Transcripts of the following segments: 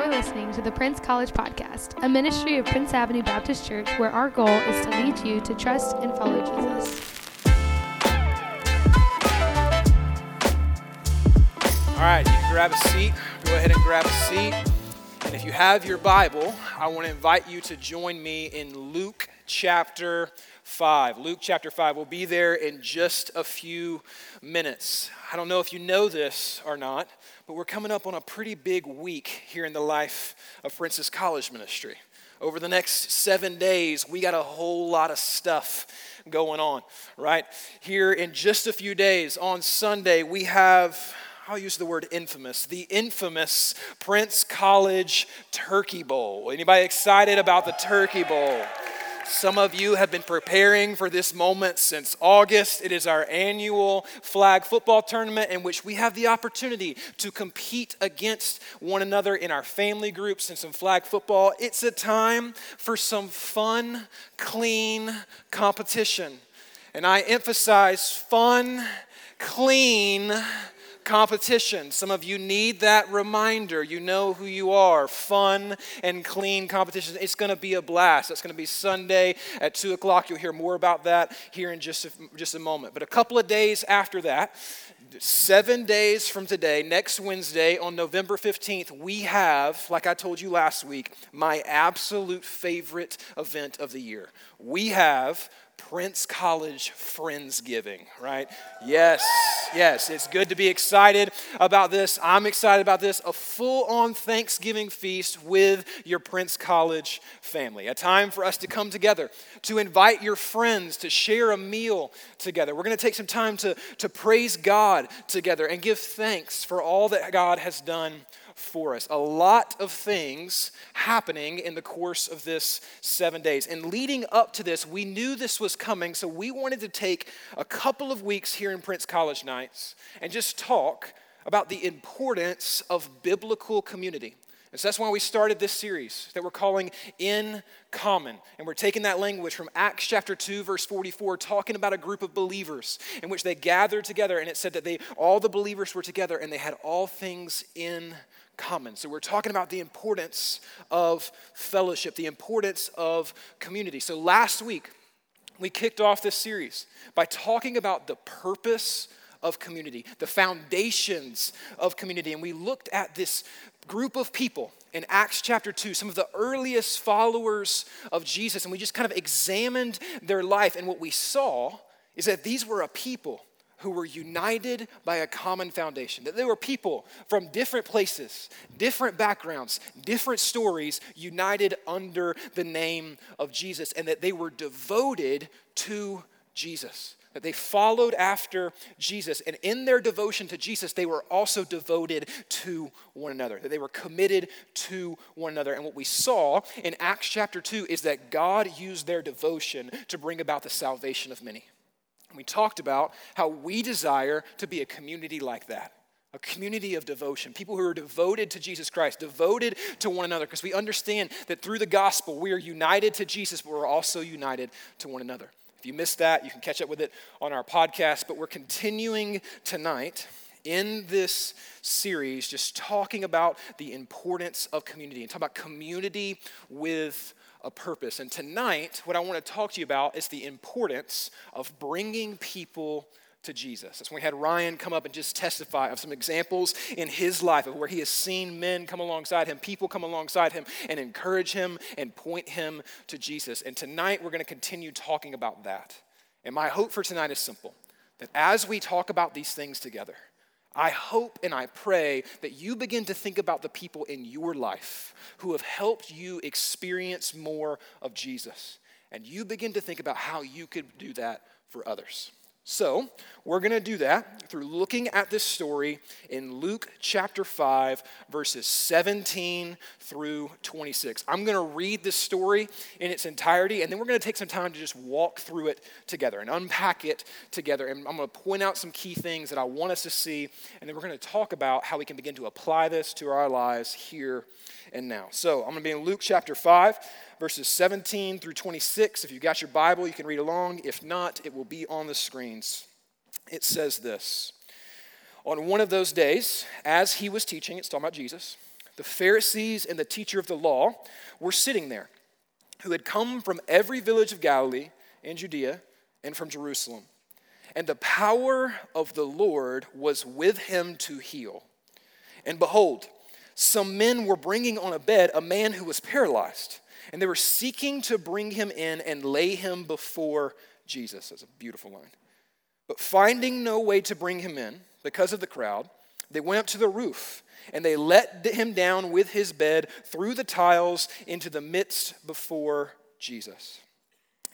You're listening to the Prince College Podcast, a ministry of Prince Avenue Baptist Church where our goal is to lead you to trust and follow Jesus. All right, you can grab a seat. Go ahead and grab a seat. And if you have your Bible, I want to invite you to join me in Luke chapter 5. Luke chapter 5. We'll be there in just a few minutes. I don't know if you know this or not, but we're coming up on a pretty big week here in the life of Princess College Ministry. Over the next seven days, we got a whole lot of stuff going on, right? Here in just a few days, on Sunday, we have I'll use the word infamous, the infamous Prince College Turkey Bowl. Anybody excited about the Turkey Bowl? Some of you have been preparing for this moment since August. It is our annual flag football tournament in which we have the opportunity to compete against one another in our family groups and some flag football. It's a time for some fun, clean competition. And I emphasize fun, clean competition. Some of you need that reminder. You know who you are. Fun and clean competition. It's going to be a blast. It's going to be Sunday at 2 o'clock. You'll hear more about that here in just a, just a moment. But a couple of days after that, seven days from today, next Wednesday on November 15th, we have, like I told you last week, my absolute favorite event of the year. We have Prince College Friendsgiving, right? Yes, yes, it's good to be excited about this. I'm excited about this. A full on Thanksgiving feast with your Prince College family. A time for us to come together, to invite your friends to share a meal together. We're going to take some time to, to praise God together and give thanks for all that God has done for us. A lot of things happening in the course of this seven days. And leading up to this, we knew this was coming, so we wanted to take a couple of weeks here in Prince College Nights and just talk about the importance of biblical community. And so that's why we started this series that we're calling In Common. And we're taking that language from Acts chapter 2, verse 44, talking about a group of believers in which they gathered together. And it said that they all the believers were together and they had all things in common. So, we're talking about the importance of fellowship, the importance of community. So, last week, we kicked off this series by talking about the purpose of community, the foundations of community. And we looked at this group of people in Acts chapter 2, some of the earliest followers of Jesus, and we just kind of examined their life. And what we saw is that these were a people who were united by a common foundation. That they were people from different places, different backgrounds, different stories, united under the name of Jesus, and that they were devoted to Jesus. That they followed after Jesus. And in their devotion to Jesus, they were also devoted to one another. That they were committed to one another. And what we saw in Acts chapter 2 is that God used their devotion to bring about the salvation of many. We talked about how we desire to be a community like that a community of devotion, people who are devoted to Jesus Christ, devoted to one another, because we understand that through the gospel we are united to Jesus, but we're also united to one another. If you missed that, you can catch up with it on our podcast, but we're continuing tonight in this series just talking about the importance of community and talk about community with a purpose. And tonight, what I want to talk to you about is the importance of bringing people to Jesus. That's when we had Ryan come up and just testify of some examples in his life of where he has seen men come alongside him, people come alongside him, and encourage him and point him to Jesus. And tonight, we're going to continue talking about that. And my hope for tonight is simple that as we talk about these things together, I hope and I pray that you begin to think about the people in your life who have helped you experience more of Jesus. And you begin to think about how you could do that for others. So, we're going to do that through looking at this story in Luke chapter 5, verses 17 through 26. I'm going to read this story in its entirety, and then we're going to take some time to just walk through it together and unpack it together. And I'm going to point out some key things that I want us to see, and then we're going to talk about how we can begin to apply this to our lives here and now. So, I'm going to be in Luke chapter 5 verses 17 through 26. If you've got your Bible, you can read along. If not, it will be on the screens. It says this On one of those days, as he was teaching, it's talking about Jesus, the Pharisees and the teacher of the law were sitting there, who had come from every village of Galilee and Judea and from Jerusalem. And the power of the Lord was with him to heal. And behold, some men were bringing on a bed a man who was paralyzed, and they were seeking to bring him in and lay him before Jesus. That's a beautiful line. But finding no way to bring him in because of the crowd, they went up to the roof and they let him down with his bed through the tiles into the midst before Jesus.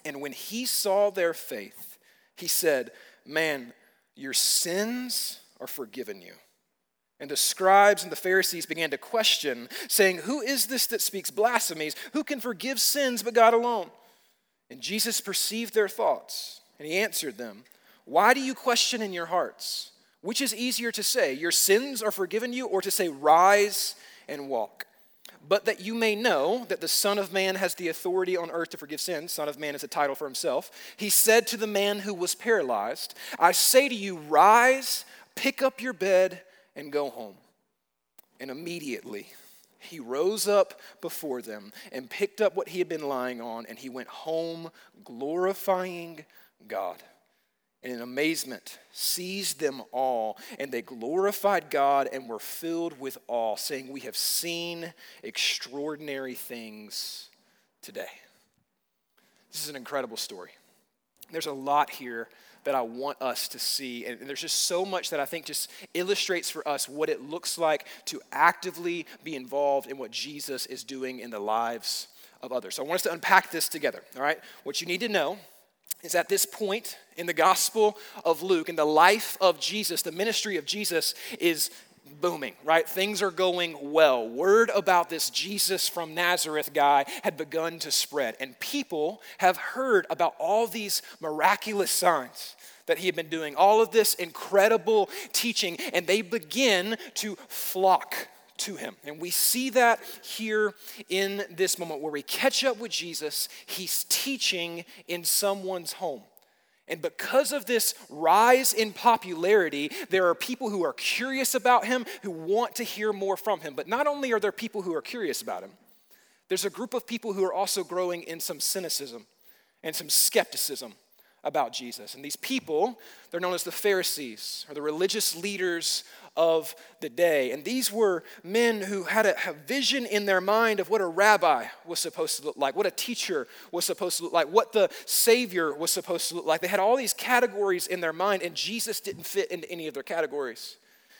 And when he saw their faith, he said, Man, your sins are forgiven you. And the scribes and the Pharisees began to question, saying, Who is this that speaks blasphemies? Who can forgive sins but God alone? And Jesus perceived their thoughts, and he answered them, Why do you question in your hearts? Which is easier to say, Your sins are forgiven you, or to say, Rise and walk? But that you may know that the Son of Man has the authority on earth to forgive sins, Son of Man is a title for himself, he said to the man who was paralyzed, I say to you, rise, pick up your bed, and go home. And immediately he rose up before them and picked up what he had been lying on, and he went home glorifying God and in amazement seized them all, and they glorified God and were filled with awe, saying, We have seen extraordinary things today. This is an incredible story. There's a lot here that I want us to see. And there's just so much that I think just illustrates for us what it looks like to actively be involved in what Jesus is doing in the lives of others. So I want us to unpack this together, all right? What you need to know is at this point in the Gospel of Luke, in the life of Jesus, the ministry of Jesus is booming, right? Things are going well. Word about this Jesus from Nazareth guy had begun to spread, and people have heard about all these miraculous signs that he had been doing, all of this incredible teaching, and they begin to flock to him. And we see that here in this moment where we catch up with Jesus. He's teaching in someone's home. And because of this rise in popularity, there are people who are curious about him, who want to hear more from him. But not only are there people who are curious about him, there's a group of people who are also growing in some cynicism and some skepticism about Jesus. And these people, they're known as the Pharisees, or the religious leaders of the day. And these were men who had a, a, vision in their mind of what a rabbi was supposed to look like, what a teacher was supposed to look like, what the Savior was supposed to look like. They had all these categories in their mind, and Jesus didn't fit into any of their categories.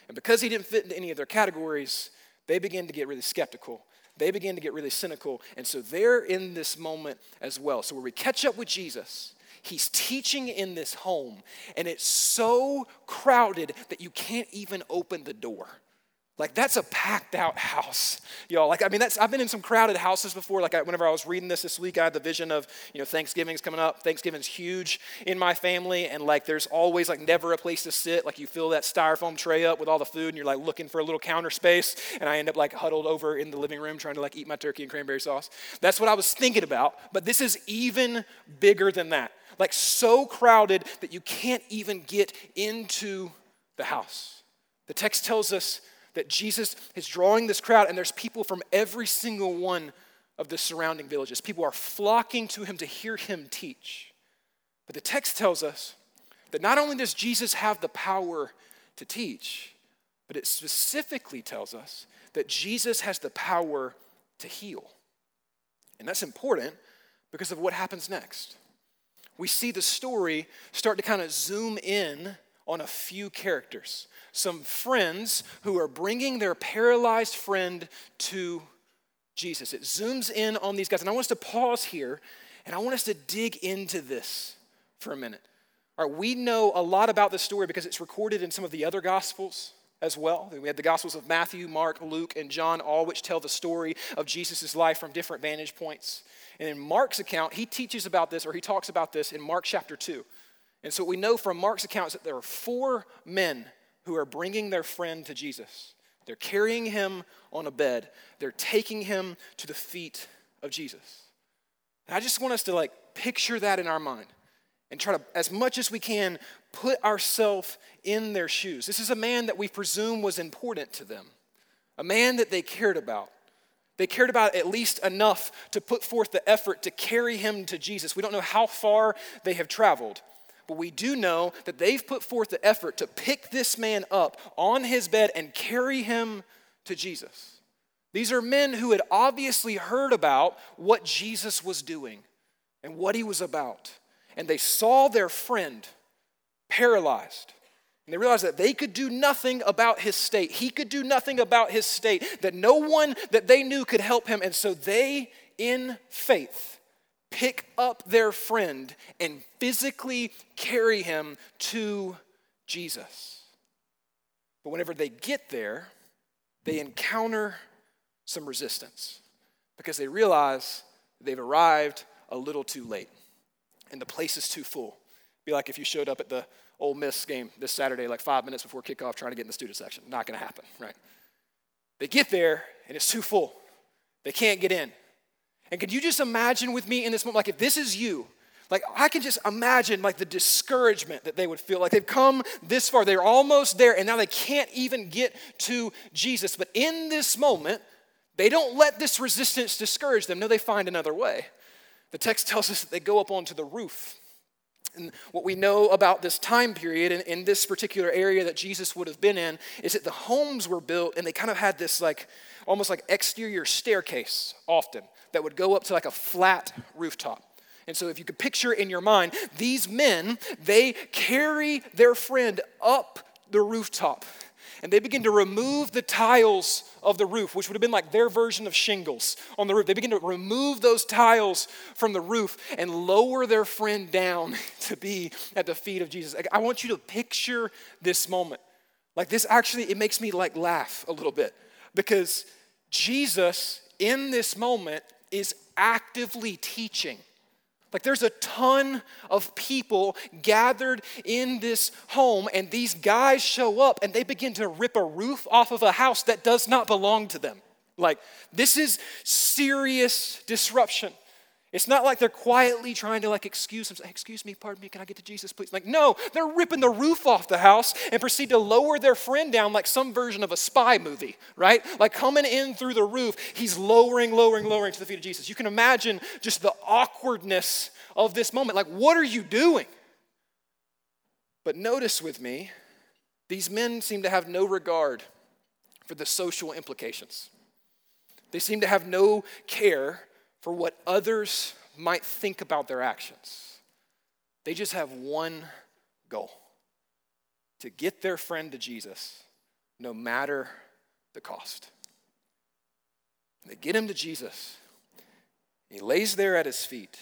And because he didn't fit into any of their categories, they began to get really skeptical. They began to get really cynical. And so they're in this moment as well. So where we catch up with Jesus, He's teaching in this home, and it's so crowded that you can't even open the door. Like that's a packed out house, y'all. Like I mean, that's I've been in some crowded houses before. Like I, whenever I was reading this this week, I had the vision of you know Thanksgiving's coming up. Thanksgiving's huge in my family, and like there's always like never a place to sit. Like you fill that styrofoam tray up with all the food, and you're like looking for a little counter space. And I end up like huddled over in the living room trying to like eat my turkey and cranberry sauce. That's what I was thinking about. But this is even bigger than that like so crowded that you can't even get into the house. The text tells us that Jesus is drawing this crowd, and there's people from every single one of the surrounding villages. People are flocking to him to hear him teach. But the text tells us that not only does Jesus have the power to teach, but it specifically tells us that Jesus has the power to heal. And that's important because of what happens next we see the story start to kind of zoom in on a few characters. Some friends who are bringing their paralyzed friend to Jesus. It zooms in on these guys. And I want us to pause here and I want us to dig into this for a minute. All right, we know a lot about this story because it's recorded in some of the other gospels as well. We have the Gospels of Matthew, Mark, Luke, and John, all which tell the story of Jesus' life from different vantage points. And in Mark's account, he teaches about this, or he talks about this in Mark chapter 2. And so what we know from Mark's account is that there are four men who are bringing their friend to Jesus. They're carrying him on a bed, they're taking him to the feet of Jesus. And I just want us to like picture that in our mind and try to, as much as we can, put ourselves in their shoes. This is a man that we presume was important to them. a man that they cared about. They cared about at least enough to put forth the effort to carry him to Jesus. We don't know how far they have traveled, but we do know that they've put forth the effort to pick this man up on his bed and carry him to Jesus. These are men who had obviously heard about what Jesus was doing and what he was about. And they saw their friend paralyzed. And they realized that they could do nothing about his state. He could do nothing about his state, that no one that they knew could help him. And so they, in faith, pick up their friend and physically carry him to Jesus. But whenever they get there, they encounter some resistance because they realize they've arrived a little too late and the place is too full. Be like if you showed up at the Ole Miss game this Saturday, like five minutes before kickoff, trying to get in the student section. Not going to happen, right? They get there and it's too full. They can't get in. And could you just imagine with me in this moment, like if this is you, like I can just imagine like the discouragement that they would feel. Like they've come this far, they're almost there, and now they can't even get to Jesus. But in this moment, they don't let this resistance discourage them. No, they find another way. The text tells us that they go up onto the roof. And what we know about this time period in, in this particular area that Jesus would have been in is that the homes were built and they kind of had this like almost like exterior staircase often that would go up to like a flat rooftop. And so if you could picture in your mind, these men, they carry their friend up the rooftop and they begin to remove the tiles of the roof, which would have been like their version of shingles on the roof. They begin to remove those tiles from the roof and lower their friend down to be at the feet of Jesus. I want you to picture this moment. Like this actually, it makes me like laugh a little bit because Jesus in this moment is actively teaching. Like there's a ton of people gathered in this home, and these guys show up and they begin to rip a roof off of a house that does not belong to them. Like this is serious disruption. It's not like they're quietly trying to like excuse themselves. Excuse me, pardon me, can I get to Jesus, please? Like, no, they're ripping the roof off the house and proceed to lower their friend down like some version of a spy movie, right? Like coming in through the roof, he's lowering, lowering, lowering to the feet of Jesus. You can imagine just the awkwardness of this moment. Like, what are you doing? But notice with me, these men seem to have no regard for the social implications. They seem to have no care for what others might think about their actions. They just have one goal to get their friend to Jesus, no matter the cost. They get him to Jesus. He lays there at his feet,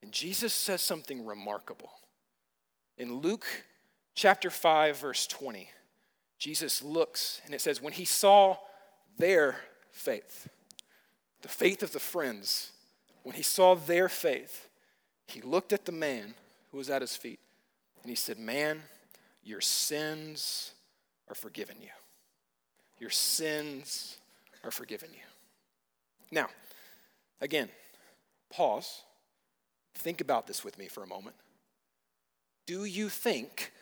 and Jesus says something remarkable. In Luke chapter 5, verse 20, Jesus looks, and it says, When he saw their faith, the faith of the friends, when he saw their faith, he looked at the man who was at his feet and he said, Man, your sins are forgiven you. Your sins are forgiven you. Now, again, pause. Think about this with me for a moment. Do you think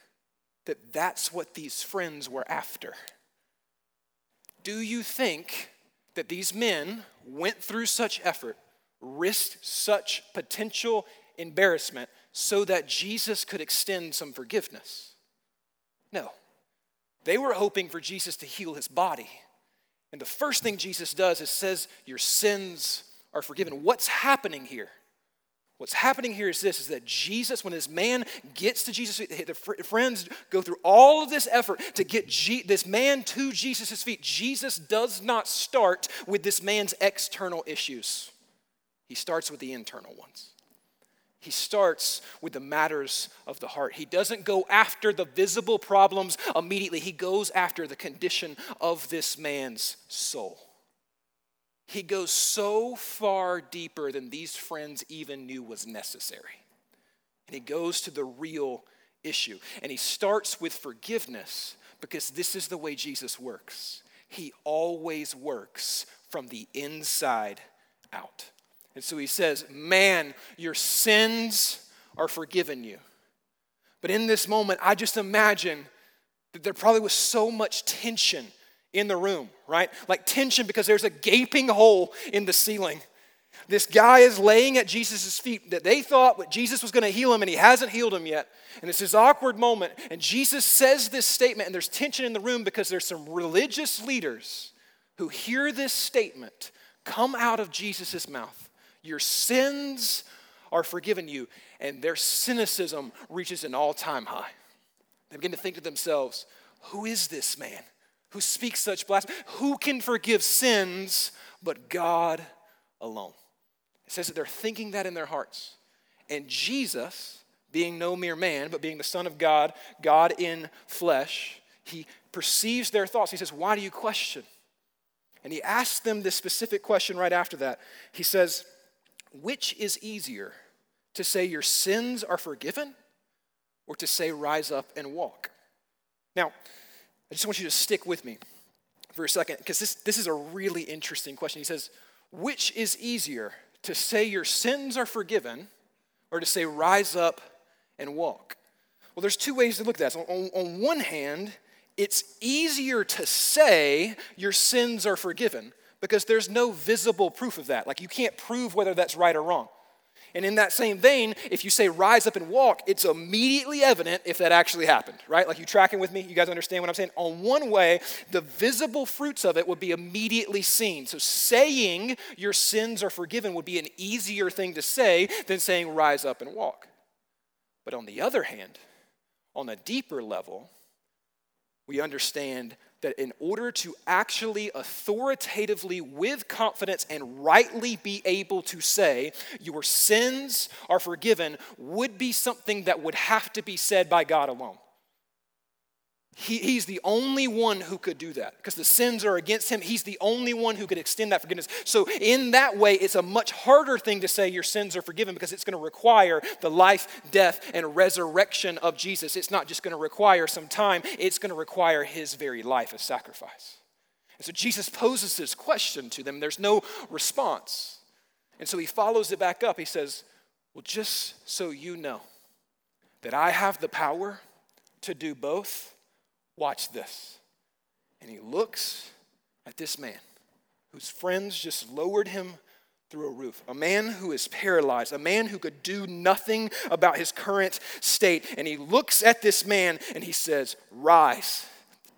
that that's what these friends were after? Do you think that these men went through such effort, risked such potential embarrassment so that Jesus could extend some forgiveness? No. They were hoping for Jesus to heal his body. And the first thing Jesus does is says, Your sins are forgiven. What's happening here? What's happening here is this is that Jesus, when this man gets to Jesus, feet, the friends go through all of this effort to get G, this man to Jesus' feet. Jesus does not start with this man's external issues, he starts with the internal ones. He starts with the matters of the heart. He doesn't go after the visible problems immediately, he goes after the condition of this man's soul. He goes so far deeper than these friends even knew was necessary. And he goes to the real issue. And he starts with forgiveness because this is the way Jesus works. He always works from the inside out. And so he says, Man, your sins are forgiven you. But in this moment, I just imagine that there probably was so much tension in the room, right? Like tension because there's a gaping hole in the ceiling. This guy is laying at Jesus' feet that they thought that Jesus was going to heal him, and he hasn't healed him yet. And it's this awkward moment, and Jesus says this statement, and there's tension in the room because there's some religious leaders who hear this statement come out of Jesus' mouth. Your sins are forgiven you, and their cynicism reaches an all time high. They begin to think to themselves, Who is this man who speaks such blasphemy? Who can forgive sins but God alone? It says that they're thinking that in their hearts. And Jesus, being no mere man, but being the Son of God, God in flesh, he perceives their thoughts. He says, Why do you question? And he asks them this specific question right after that. He says, Which is easier, to say your sins are forgiven or to say rise up and walk? Now, I just want you to stick with me for a second because this, this is a really interesting question. He says, Which is easier? to say your sins are forgiven or to say rise up and walk? Well, there's two ways to look at that. on, on one hand, it's easier to say your sins are forgiven because there's no visible proof of that. Like you can't prove whether that's right or wrong. And in that same vein, if you say rise up and walk, it's immediately evident if that actually happened, right? Like you tracking with me? You guys understand what I'm saying? On one way, the visible fruits of it would be immediately seen. So saying your sins are forgiven would be an easier thing to say than saying rise up and walk. But on the other hand, on a deeper level, we understand that in order to actually authoritatively, with confidence, and rightly be able to say, Your sins are forgiven, would be something that would have to be said by God alone. He, he's the only one who could do that because the sins are against him. He's the only one who could extend that forgiveness. So, in that way, it's a much harder thing to say your sins are forgiven because it's going to require the life, death, and resurrection of Jesus. It's not just going to require some time, it's going to require his very life as sacrifice. And so, Jesus poses this question to them. There's no response. And so, he follows it back up. He says, Well, just so you know that I have the power to do both Watch this. And he looks at this man whose friends just lowered him through a roof. A man who is paralyzed, a man who could do nothing about his current state. And he looks at this man and he says, Rise,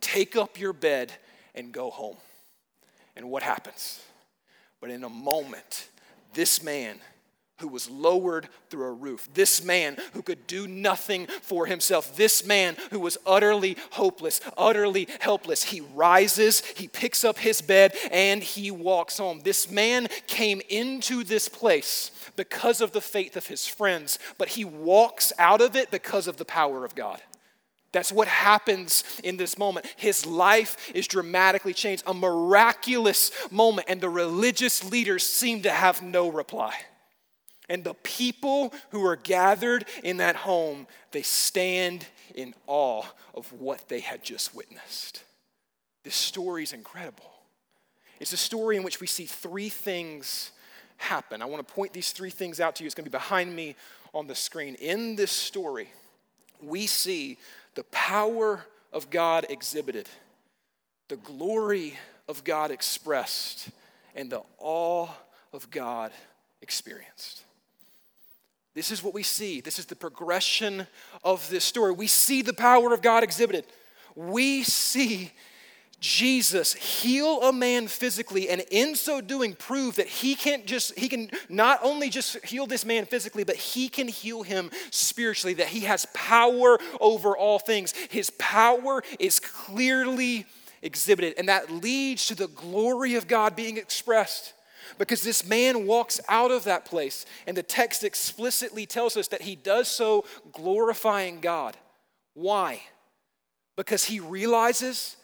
take up your bed, and go home. And what happens? But in a moment, this man who was lowered through a roof, this man who could do nothing for himself, this man who was utterly hopeless, utterly helpless. He rises, he picks up his bed, and he walks home. This man came into this place because of the faith of his friends, but he walks out of it because of the power of God. That's what happens in this moment. His life is dramatically changed, a miraculous moment, and the religious leaders seem to have no reply. And the people who are gathered in that home, they stand in awe of what they had just witnessed. This story is incredible. It's a story in which we see three things happen. I want to point these three things out to you. It's going to be behind me on the screen. In this story, we see the power of God exhibited, the glory of God expressed, and the awe of God experienced. This is what we see. This is the progression of this story. We see the power of God exhibited. We see Jesus heal a man physically and in so doing prove that he can't just he can not only just heal this man physically but he can heal him spiritually that he has power over all things. His power is clearly exhibited and that leads to the glory of God being expressed. Because this man walks out of that place, and the text explicitly tells us that he does so glorifying God. Why? Because he realizes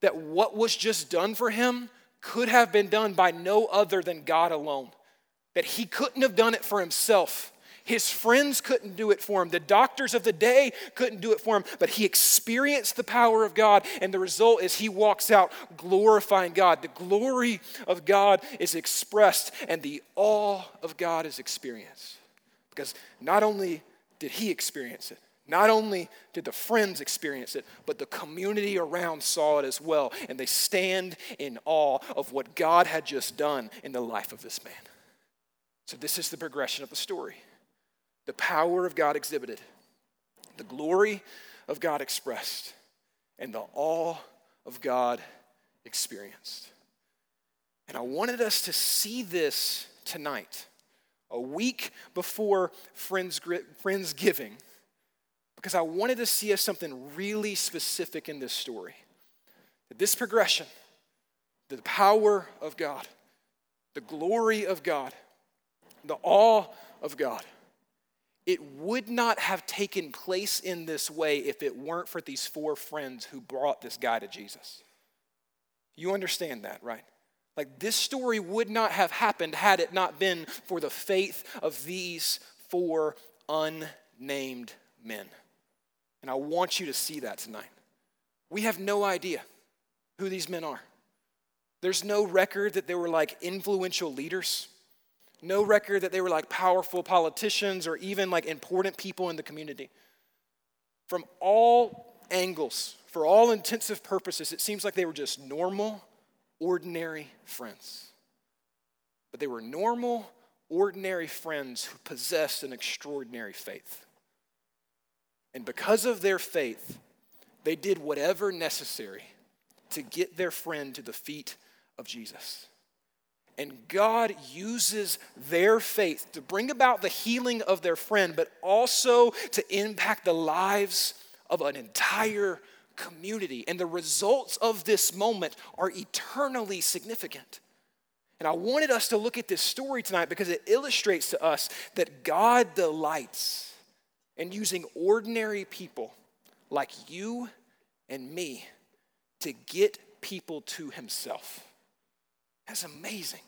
that what was just done for him could have been done by no other than God alone. That he couldn't have done it for himself. His friends couldn't do it for him. The doctors of the day couldn't do it for him, but he experienced the power of God, and the result is he walks out glorifying God. The glory of God is expressed, and the awe of God is experienced. Because not only did he experience it, Not only did the friends experience it, but the community around saw it as well. And they stand in awe of what God had just done in the life of this man. So, this is the progression of the story the power of God exhibited, the glory of God expressed, and the awe of God experienced. And I wanted us to see this tonight, a week before Friends, Friendsgiving because I wanted to see us something really specific in this story. This progression, the power of God, the glory of God, the awe of God, it would not have taken place in this way if it weren't for these four friends who brought this guy to Jesus. You understand that, right? Like this story would not have happened had it not been for the faith of these four unnamed men. And I want you to see that tonight. We have no idea who these men are. There's no record that they were like influential leaders, no record that they were like powerful politicians or even like important people in the community. From all angles, for all intensive purposes, it seems like they were just normal, ordinary friends. But they were normal, ordinary friends who possessed an extraordinary faith. And because of their faith, they did whatever necessary to get their friend to the feet of Jesus. And God uses their faith to bring about the healing of their friend, but also to impact the lives of an entire community. And the results of this moment are eternally significant. And I wanted us to look at this story tonight because it illustrates to us that God delights in using ordinary people like you and me to get people to himself. That's amazing.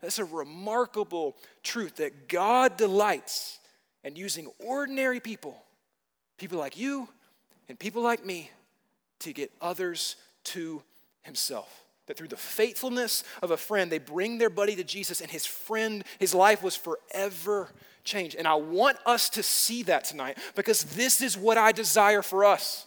That's a remarkable truth that God delights in using ordinary people, people like you and people like me, to get others to himself. That through the faithfulness of a friend, they bring their buddy to Jesus, and his friend, his life was forever changed. And I want us to see that tonight because this is what I desire for us.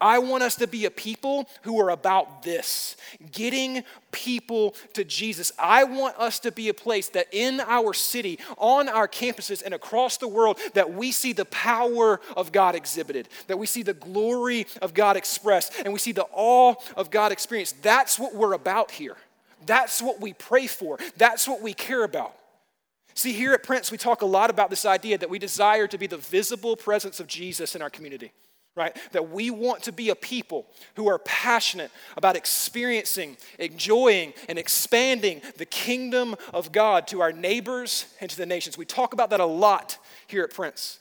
I want us to be a people who are about this, getting people to Jesus. I want us to be a place that in our city, on our campuses, and across the world, that we see the power of God exhibited, that we see the glory of God expressed, and we see the awe of God experienced. That's what we're about here. That's what we pray for. That's what we care about. See, here at Prince, we talk a lot about this idea that we desire to be the visible presence of Jesus in our community, right? That we want to be a people who are passionate about experiencing, enjoying, and expanding the kingdom of God to our neighbors and to the nations. We talk about that a lot here at Prince.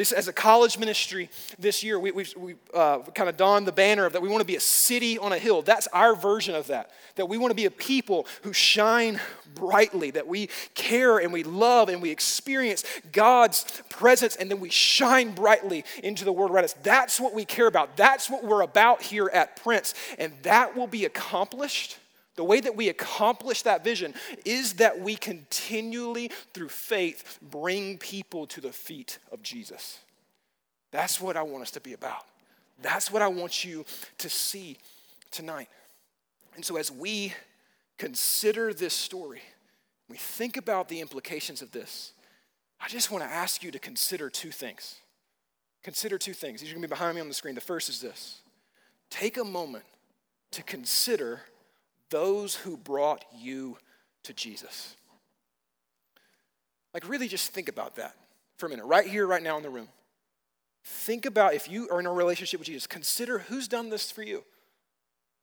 This, as a college ministry this year, we, we've, we uh, kind of donned the banner of that we want to be a city on a hill. That's our version of that. That we want to be a people who shine brightly, that we care and we love and we experience God's presence, and then we shine brightly into the world around us. That's what we care about. That's what we're about here at Prince. And that will be accomplished the way that we accomplish that vision is that we continually, through faith, bring people to the feet of Jesus. That's what I want us to be about. That's what I want you to see tonight. And so, as we consider this story, we think about the implications of this, I just want to ask you to consider two things. Consider two things. These are going to be behind me on the screen. The first is this take a moment to consider those who brought you to Jesus. Like, really just think about that for a minute, right here, right now in the room. Think about if you are in a relationship with Jesus, consider who's done this for you.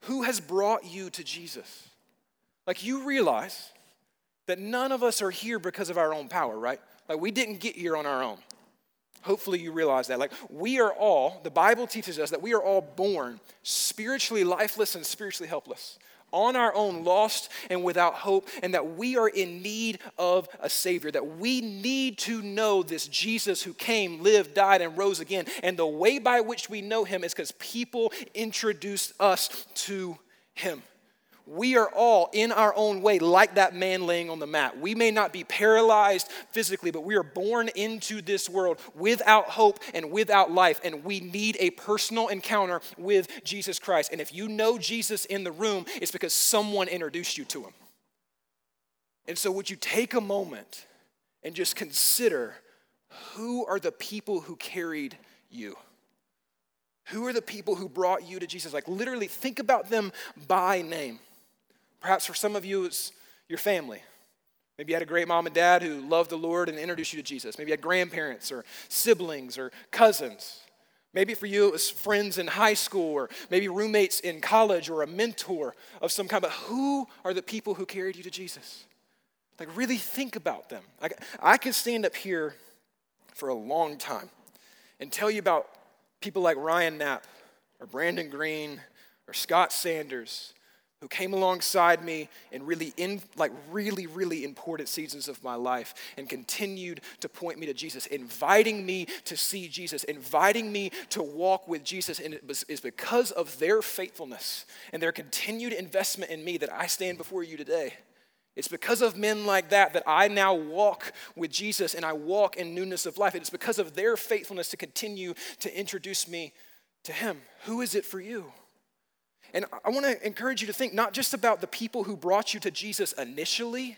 Who has brought you to Jesus? Like, you realize that none of us are here because of our own power, right? Like, we didn't get here on our own. Hopefully, you realize that. Like, we are all, the Bible teaches us that we are all born spiritually lifeless and spiritually helpless on our own, lost and without hope, and that we are in need of a Savior, that we need to know this Jesus who came, lived, died, and rose again. And the way by which we know him is because people introduced us to him. We are all in our own way like that man laying on the mat. We may not be paralyzed physically, but we are born into this world without hope and without life, and we need a personal encounter with Jesus Christ. And if you know Jesus in the room, it's because someone introduced you to him. And so, would you take a moment and just consider who are the people who carried you? Who are the people who brought you to Jesus? Like, literally, think about them by name. Perhaps for some of you, it's your family. Maybe you had a great mom and dad who loved the Lord and introduced you to Jesus. Maybe you had grandparents or siblings or cousins. Maybe for you it was friends in high school or maybe roommates in college or a mentor of some kind. But who are the people who carried you to Jesus? Like, really think about them. I, I can stand up here for a long time and tell you about people like Ryan Knapp or Brandon Green or Scott Sanders who came alongside me in really in like really really important seasons of my life and continued to point me to Jesus inviting me to see Jesus inviting me to walk with Jesus and it was, is because of their faithfulness and their continued investment in me that I stand before you today it's because of men like that that I now walk with Jesus and I walk in newness of life. It's because of their faithfulness to continue to introduce me to Him. Who is it for you? And I want to encourage you to think not just about the people who brought you to Jesus initially,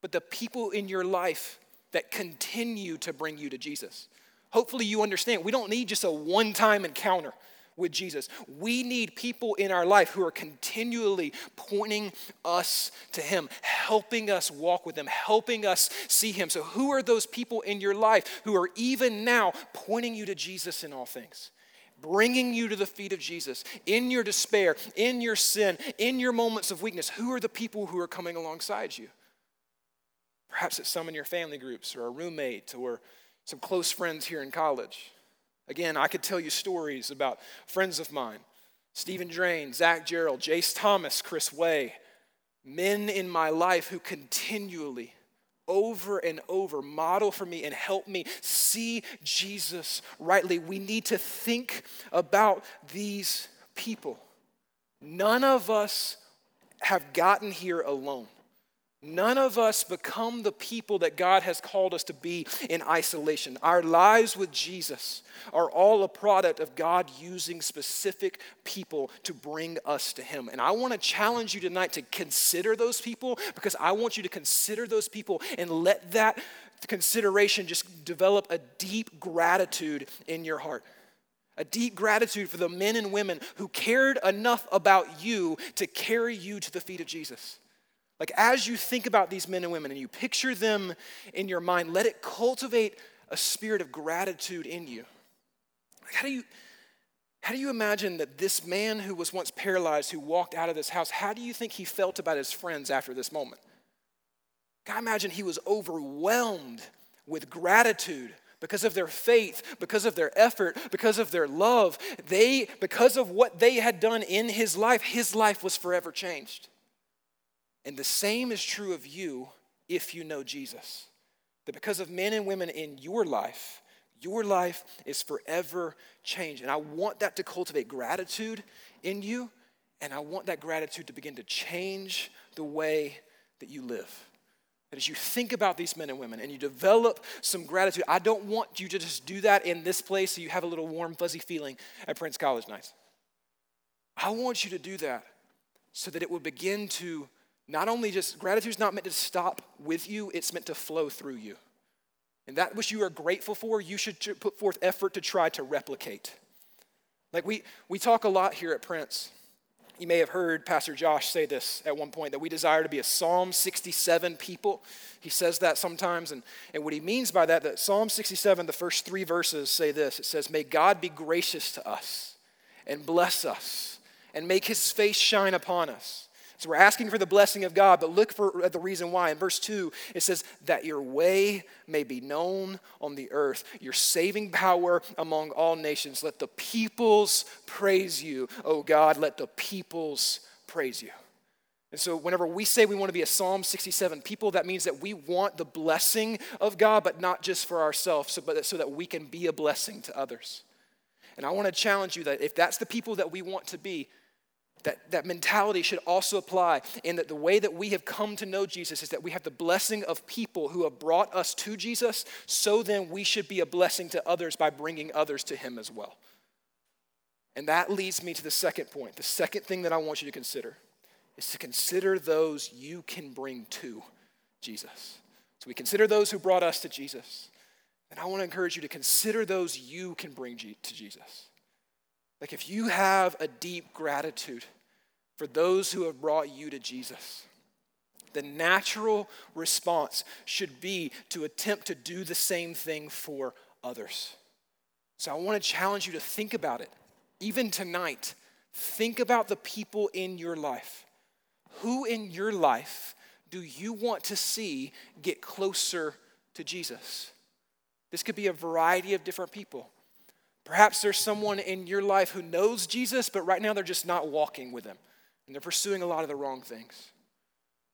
but the people in your life that continue to bring you to Jesus. Hopefully, you understand we don't need just a one time encounter with Jesus. We need people in our life who are continually pointing us to Him, helping us walk with Him, helping us see Him. So, who are those people in your life who are even now pointing you to Jesus in all things? Bringing you to the feet of Jesus in your despair, in your sin, in your moments of weakness. Who are the people who are coming alongside you? Perhaps it's some in your family groups or a roommate or some close friends here in college. Again, I could tell you stories about friends of mine Stephen Drain, Zach Gerald, Jace Thomas, Chris Way, men in my life who continually, over and over, model for me and help me see Jesus rightly. We need to think about these people. None of us have gotten here alone. None of us become the people that God has called us to be in isolation. Our lives with Jesus are all a product of God using specific people to bring us to Him. And I want to challenge you tonight to consider those people because I want you to consider those people and let that consideration just develop a deep gratitude in your heart. A deep gratitude for the men and women who cared enough about you to carry you to the feet of Jesus. Like, as you think about these men and women and you picture them in your mind, let it cultivate a spirit of gratitude in you. Like, how do you. How do you imagine that this man who was once paralyzed, who walked out of this house, how do you think he felt about his friends after this moment? I imagine he was overwhelmed with gratitude because of their faith, because of their effort, because of their love. They, because of what they had done in his life, his life was forever changed. And the same is true of you if you know Jesus. That because of men and women in your life, your life is forever changed. And I want that to cultivate gratitude in you, and I want that gratitude to begin to change the way that you live. That as you think about these men and women and you develop some gratitude, I don't want you to just do that in this place so you have a little warm, fuzzy feeling at Prince College nights. I want you to do that so that it will begin to not only just gratitude is not meant to stop with you, it's meant to flow through you. And that which you are grateful for, you should put forth effort to try to replicate. Like we, we talk a lot here at Prince. You may have heard Pastor Josh say this at one point that we desire to be a Psalm 67 people. He says that sometimes. And, and what he means by that, that Psalm 67, the first three verses say this it says, May God be gracious to us and bless us and make his face shine upon us so we're asking for the blessing of God, but look for the reason why. In verse 2, it says, That your way may be known on the earth, your saving power among all nations. Let the peoples praise you, O God. Let the peoples praise you. And so, whenever we say we want to be a Psalm 67 people, that means that we want the blessing of God, but not just for ourselves, so, but so that we can be a blessing to others. And I want to challenge you that if that's the people that we want to be, that, that mentality should also apply in that the way that we have come to know Jesus is that we have the blessing of people who have brought us to Jesus, so then we should be a blessing to others by bringing others to Him as well. And that leads me to the second point. The second thing that I want you to consider is to consider those you can bring to Jesus. So we consider those who brought us to Jesus. And I want to encourage you to consider those you can bring to Jesus. Like if you have a deep gratitude for those who have brought you to Jesus, the natural response should be to attempt to do the same thing for others. So I want to challenge you to think about it. Even tonight, think about the people in your life. Who in your life do you want to see get closer to Jesus? This could be a variety of different people. Perhaps there's someone in your life who knows Jesus, but right now they're just not walking with him and they're pursuing a lot of the wrong things.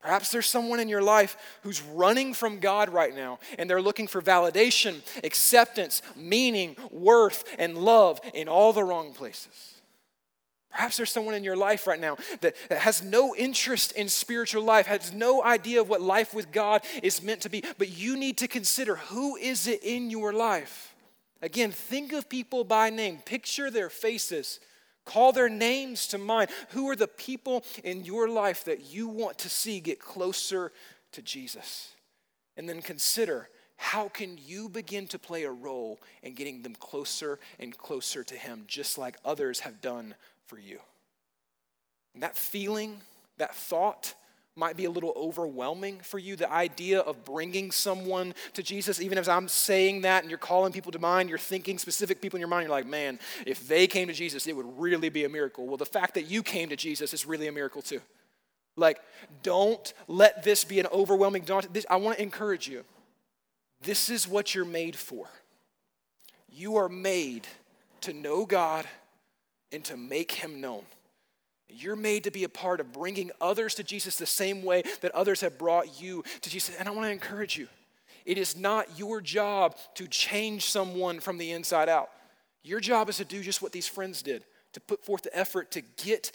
Perhaps there's someone in your life who's running from God right now and they're looking for validation, acceptance, meaning, worth, and love in all the wrong places. Perhaps there's someone in your life right now that, that has no interest in spiritual life, has no idea of what life with God is meant to be, but you need to consider who is it in your life Again, think of people by name, picture their faces, call their names to mind. Who are the people in your life that you want to see get closer to Jesus? And then consider how can you begin to play a role in getting them closer and closer to Him, just like others have done for you? And that feeling, that thought, might be a little overwhelming for you. The idea of bringing someone to Jesus, even as I'm saying that and you're calling people to mind, you're thinking specific people in your mind, you're like, man, if they came to Jesus, it would really be a miracle. Well, the fact that you came to Jesus is really a miracle too. Like, don't let this be an overwhelming daunting. This, I want to encourage you. This is what you're made for. You are made to know God and to make Him known. You're made to be a part of bringing others to Jesus the same way that others have brought you to Jesus. And I want to encourage you it is not your job to change someone from the inside out. Your job is to do just what these friends did to put forth the effort to get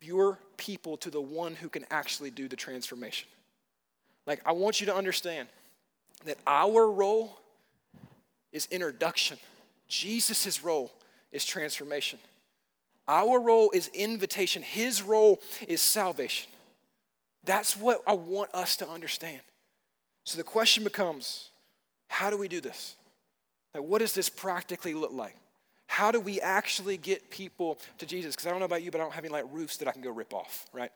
your people to the one who can actually do the transformation. Like, I want you to understand that our role is introduction, Jesus' role is transformation. Our role is invitation, His role is salvation. That's what I want us to understand. So the question becomes how do we do this? Like, what does this practically look like? How do we actually get people to Jesus? Because I don't know about you, but I don't have any like roofs that I can go rip off, right?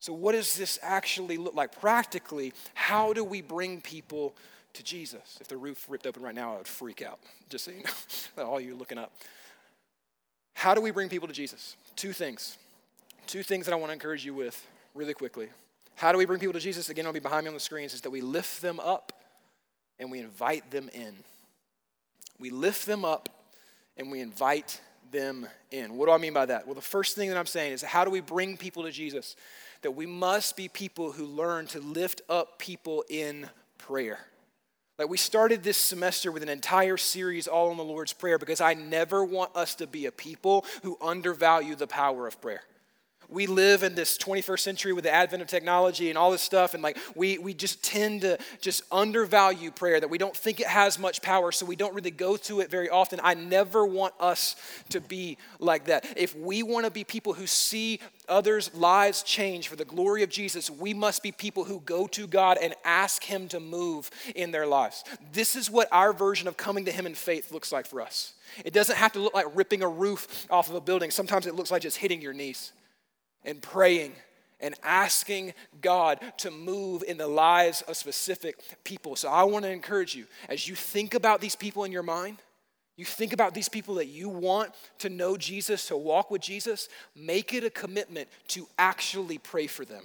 So, what does this actually look like practically? How do we bring people to Jesus? If the roof ripped open right now, I would freak out, just so you know, all you looking up. How do we bring people to Jesus? Two things. Two things that I want to encourage you with really quickly. How do we bring people to Jesus? Again, it'll be behind me on the screens, is that we lift them up and we invite them in. We lift them up and we invite them in. What do I mean by that? Well, the first thing that I'm saying is how do we bring people to Jesus? That we must be people who learn to lift up people in prayer. Like we started this semester with an entire series all on the Lord's Prayer because I never want us to be a people who undervalue the power of prayer we live in this 21st century with the advent of technology and all this stuff and like we, we just tend to just undervalue prayer that we don't think it has much power so we don't really go to it very often. I never want us to be like that. If we want to be people who see others lives change for the glory of jesus we must be people who go to god and ask him to move in their lives. This is what our version of coming to him in faith looks like for us. It doesn't have to look like ripping a roof off of a building. Sometimes it looks like just hitting your knees and praying and asking God to move in the lives of specific people. So I want to encourage you as you think about these people in your mind, you think about these people that you want to know Jesus, to walk with Jesus, make it a commitment to actually pray for them,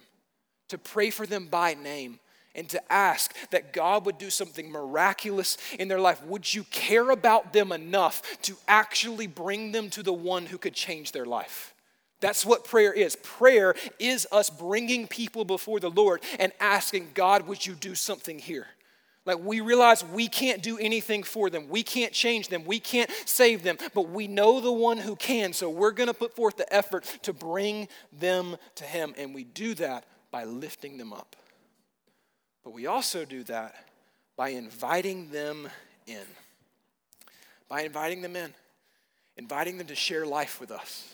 to pray for them by name. And to ask that God would do something miraculous in their life. Would you care about them enough to actually bring them to the one who could change their life? That's what prayer is. Prayer is us bringing people before the Lord and asking, God, would you do something here? Like we realize we can't do anything for them. We can't change them. We can't save them. But we know the one who can. So we're going to put forth the effort to bring them to Him. And we do that by lifting them up. But we also do that by inviting them in. By inviting them in, inviting them to share life with us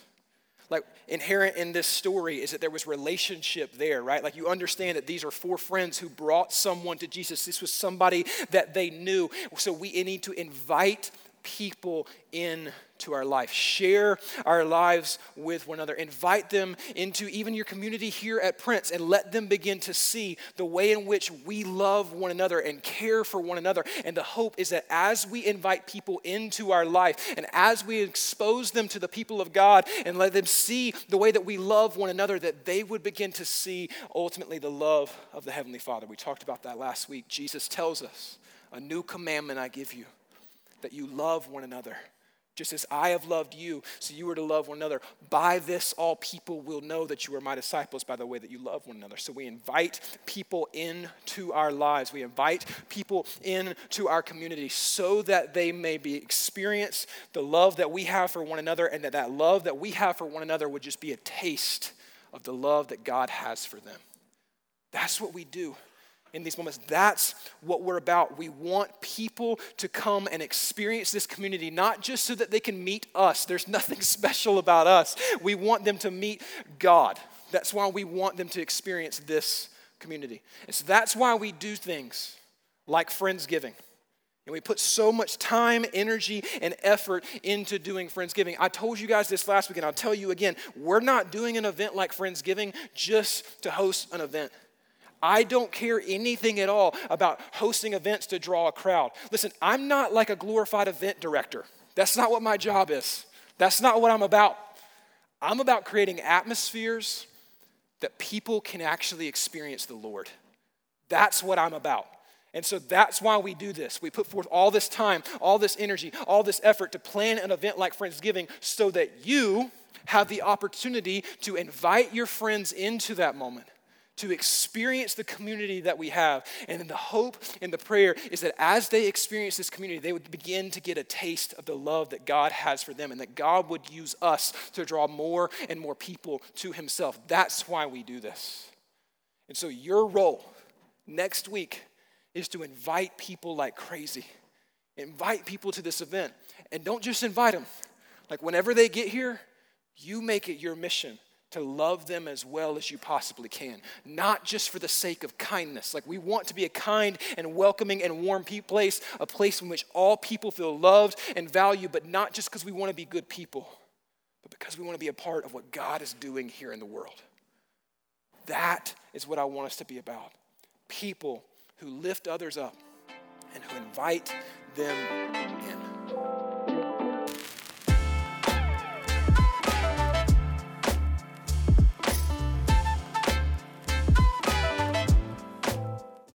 like inherent in this story is that there was relationship there right? Like you understand that these are four friends who brought someone to jesus. This was somebody that they knew. So we need to invite people into our life. Share our lives with one another. Invite them into even your community here at Prince and let them begin to see the way in which we love one another and care for one another. And the hope is that as we invite people into our life and as we expose them to the people of God and let them see the way that we love one another, that they would begin to see ultimately the love of the Heavenly Father. We talked about that last week. Jesus tells us, A new commandment I give you, that you love one another just as I have loved you, so you are to love one another. By this, all people will know that you are my disciples by the way that you love one another. So we invite people into our lives. We invite people into our community so that they may be experience the love that we have for one another, and that that love that we have for one another would just be a taste of the love that God has for them. That's what we do in these moments. That's what we're about. We want people to come and experience this community, not just so that they can meet us. There's nothing special about us. We want them to meet God. That's why we want them to experience this community. And so that's why we do things like Friendsgiving. And we put so much time, energy, and effort into doing Friendsgiving. I told you guys this last week, and I'll tell you again we're not doing an event like Friendsgiving just to host an event. I don't care anything at all about hosting events to draw a crowd. Listen, I'm not like a glorified event director. That's not what my job is. That's not what I'm about. I'm about creating atmospheres that people can actually experience the Lord. That's what I'm about. And so that's why we do this. We put forth all this time, all this energy, all this effort to plan an event like Friendsgiving so that you have the opportunity to invite your friends into that moment to experience the community that we have. And then the hope and the prayer is that as they experience this community, they would begin to get a taste of the love that God has for them and that God would use us to draw more and more people to Himself. That's why we do this. And so, your role next week is to invite people like crazy. Invite people to this event. And don't just invite them. Like, whenever they get here, you make it your mission to love them as well as you possibly can, not just for the sake of kindness. Like we want to be a kind and welcoming and warm place, a place in which all people feel loved and valued, but not just because we want to be good people, but because we want to be a part of what God is doing here in the world. That is what I want us to be about. People who lift others up and who invite them in.